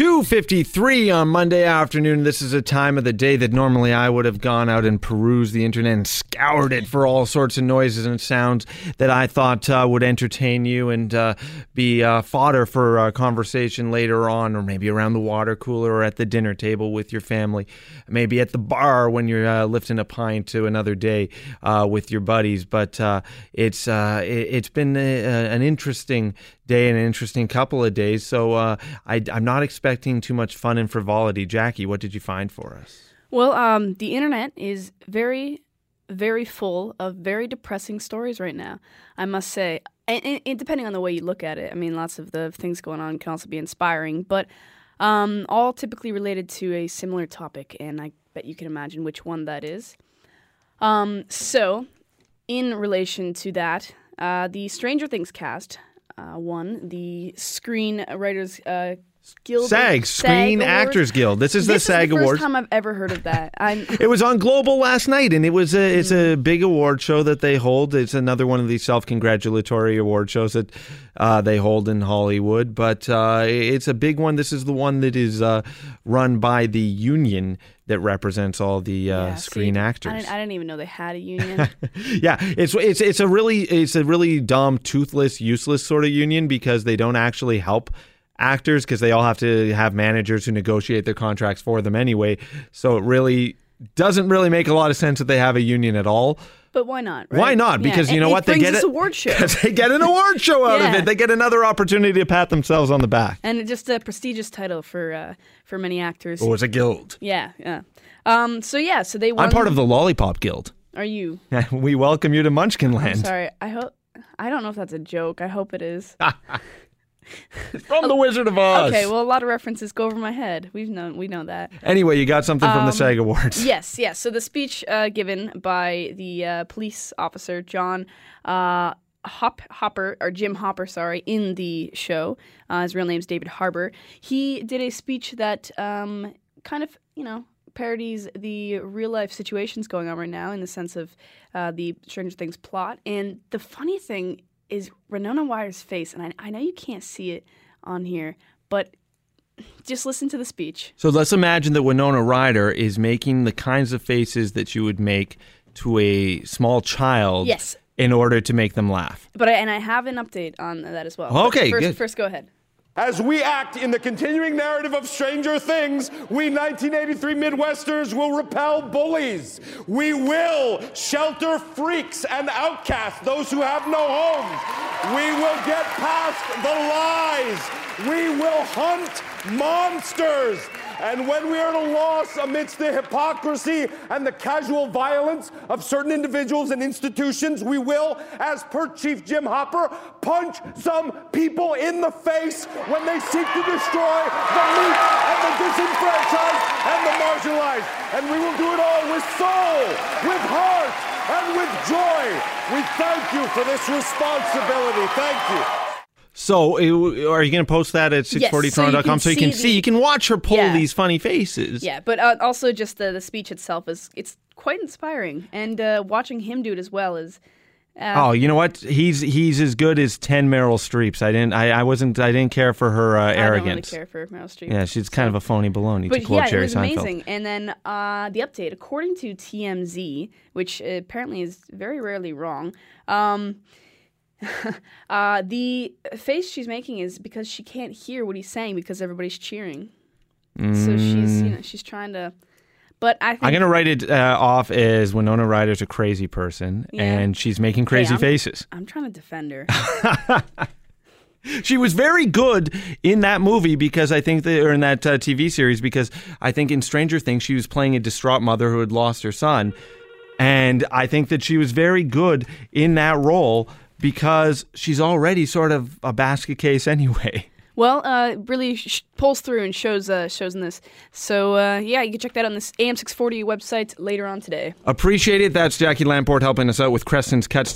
2.53 on Monday afternoon. This is a time of the day that normally I would have gone out and perused the internet and scoured it for all sorts of noises and sounds that I thought uh, would entertain you and uh, be uh, fodder for uh, conversation later on, or maybe around the water cooler or at the dinner table with your family, maybe at the bar when you're uh, lifting a pint to another day uh, with your buddies. But it's it, has been a, an interesting day and an interesting couple of days. So uh, I, am not expecting too much fun and frivolity. Jackie, what did you find for us? Well, um, the internet is very, very full of very depressing stories right now. I must say, and, and depending on the way you look at it, I mean, lots of the things going on can also be inspiring, but um, all typically related to a similar topic, and I bet you can imagine which one that is. Um, so, in relation to that, uh, the Stranger Things cast uh, won the Screenwriters uh, Guild. SAG, Screen Actors Guild. This is this the SAG Awards. First time I've ever heard of that. it was on Global last night, and it was a it's a mm. big award show that they hold. It's another one of these self congratulatory award shows that uh, they hold in Hollywood. But uh, it's a big one. This is the one that is uh, run by the union that represents all the uh, yeah, screen see, actors. I didn't, I didn't, even know they had a union. yeah, it's it's it's a really it's a really dumb, toothless, useless sort of union because they don't actually help actors because they all have to have managers who negotiate their contracts for them anyway. So it really doesn't really make a lot of sense that they have a union at all. But why not? Right? Why not? Because yeah. you know what? They get an award show. they get an award show out yeah. of it. They get another opportunity to pat themselves on the back. And just a prestigious title for uh, for many actors. Oh, it's a guild. Yeah, yeah. Um, so yeah, so they. Won. I'm part of the Lollipop Guild. Are you? we welcome you to Munchkin Land. I'm sorry. I hope. I don't know if that's a joke. I hope it is. from the Wizard of Oz. Okay, well, a lot of references go over my head. We've known, we know that. Anyway, you got something from the um, SAG Awards. Yes, yes. So the speech uh, given by the uh, police officer John uh, Hop Hopper or Jim Hopper, sorry, in the show. Uh, his real name's David Harbour. He did a speech that um, kind of, you know, parodies the real life situations going on right now in the sense of uh, the Stranger Things plot. And the funny thing is Winona Ryder's face, and I, I know you can't see it on here, but just listen to the speech. So let's imagine that Winona Ryder is making the kinds of faces that you would make to a small child. Yes. In order to make them laugh. But I, and I have an update on that as well. Okay, first, good. First, go ahead. As we act in the continuing narrative of Stranger Things, we 1983 Midwesters will repel bullies. We will shelter freaks and outcasts, those who have no homes. We will get past the lies. We will hunt monsters. And when we are at a loss amidst the hypocrisy and the casual violence of certain individuals and institutions, we will, as per Chief Jim Hopper, punch some people in the face when they seek to destroy the meek and the disenfranchised and the marginalized. And we will do it all with soul, with heart, and with joy. We thank you for this responsibility. Thank you. So, are you going to post that at 640toronto.com yes, so, you can, so you can see, you can watch her pull yeah. these funny faces? Yeah, but uh, also just the, the speech itself is it's quite inspiring, and uh, watching him do it as well is. Uh, oh, you know what? He's he's as good as ten Meryl Streeps. I didn't I, I wasn't I didn't care for her uh, arrogance. I don't really care for Meryl Streep. Yeah, she's kind so. of a phony baloney. But yeah, Jerry it was Seinfeld. amazing. And then uh, the update, according to TMZ, which apparently is very rarely wrong. Um, uh, the face she's making is because she can't hear what he's saying because everybody's cheering. Mm. So she's you know she's trying to. But I think I'm gonna write it uh, off as Winona Ryder's a crazy person yeah. and she's making crazy hey, I'm, faces. I'm trying to defend her. she was very good in that movie because I think that, or in that uh, TV series because I think in Stranger Things she was playing a distraught mother who had lost her son, and I think that she was very good in that role because she's already sort of a basket case anyway. Well, uh, really sh- pulls through and shows uh, shows in this. So uh, yeah, you can check that on this AM640 website later on today. Appreciate it. That's Jackie Lamport helping us out with Creston's Cuts.